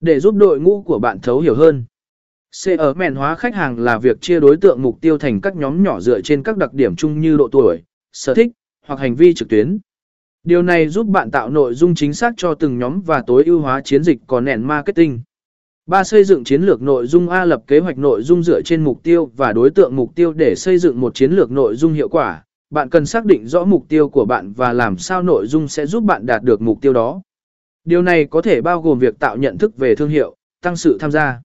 Để giúp đội ngũ của bạn thấu hiểu hơn. C ở mẹn hóa khách hàng là việc chia đối tượng mục tiêu thành các nhóm nhỏ dựa trên các đặc điểm chung như độ tuổi, sở thích, hoặc hành vi trực tuyến. Điều này giúp bạn tạo nội dung chính xác cho từng nhóm và tối ưu hóa chiến dịch còn nền marketing. 3. Xây dựng chiến lược nội dung A lập kế hoạch nội dung dựa trên mục tiêu và đối tượng mục tiêu để xây dựng một chiến lược nội dung hiệu quả. Bạn cần xác định rõ mục tiêu của bạn và làm sao nội dung sẽ giúp bạn đạt được mục tiêu đó. Điều này có thể bao gồm việc tạo nhận thức về thương hiệu, tăng sự tham gia.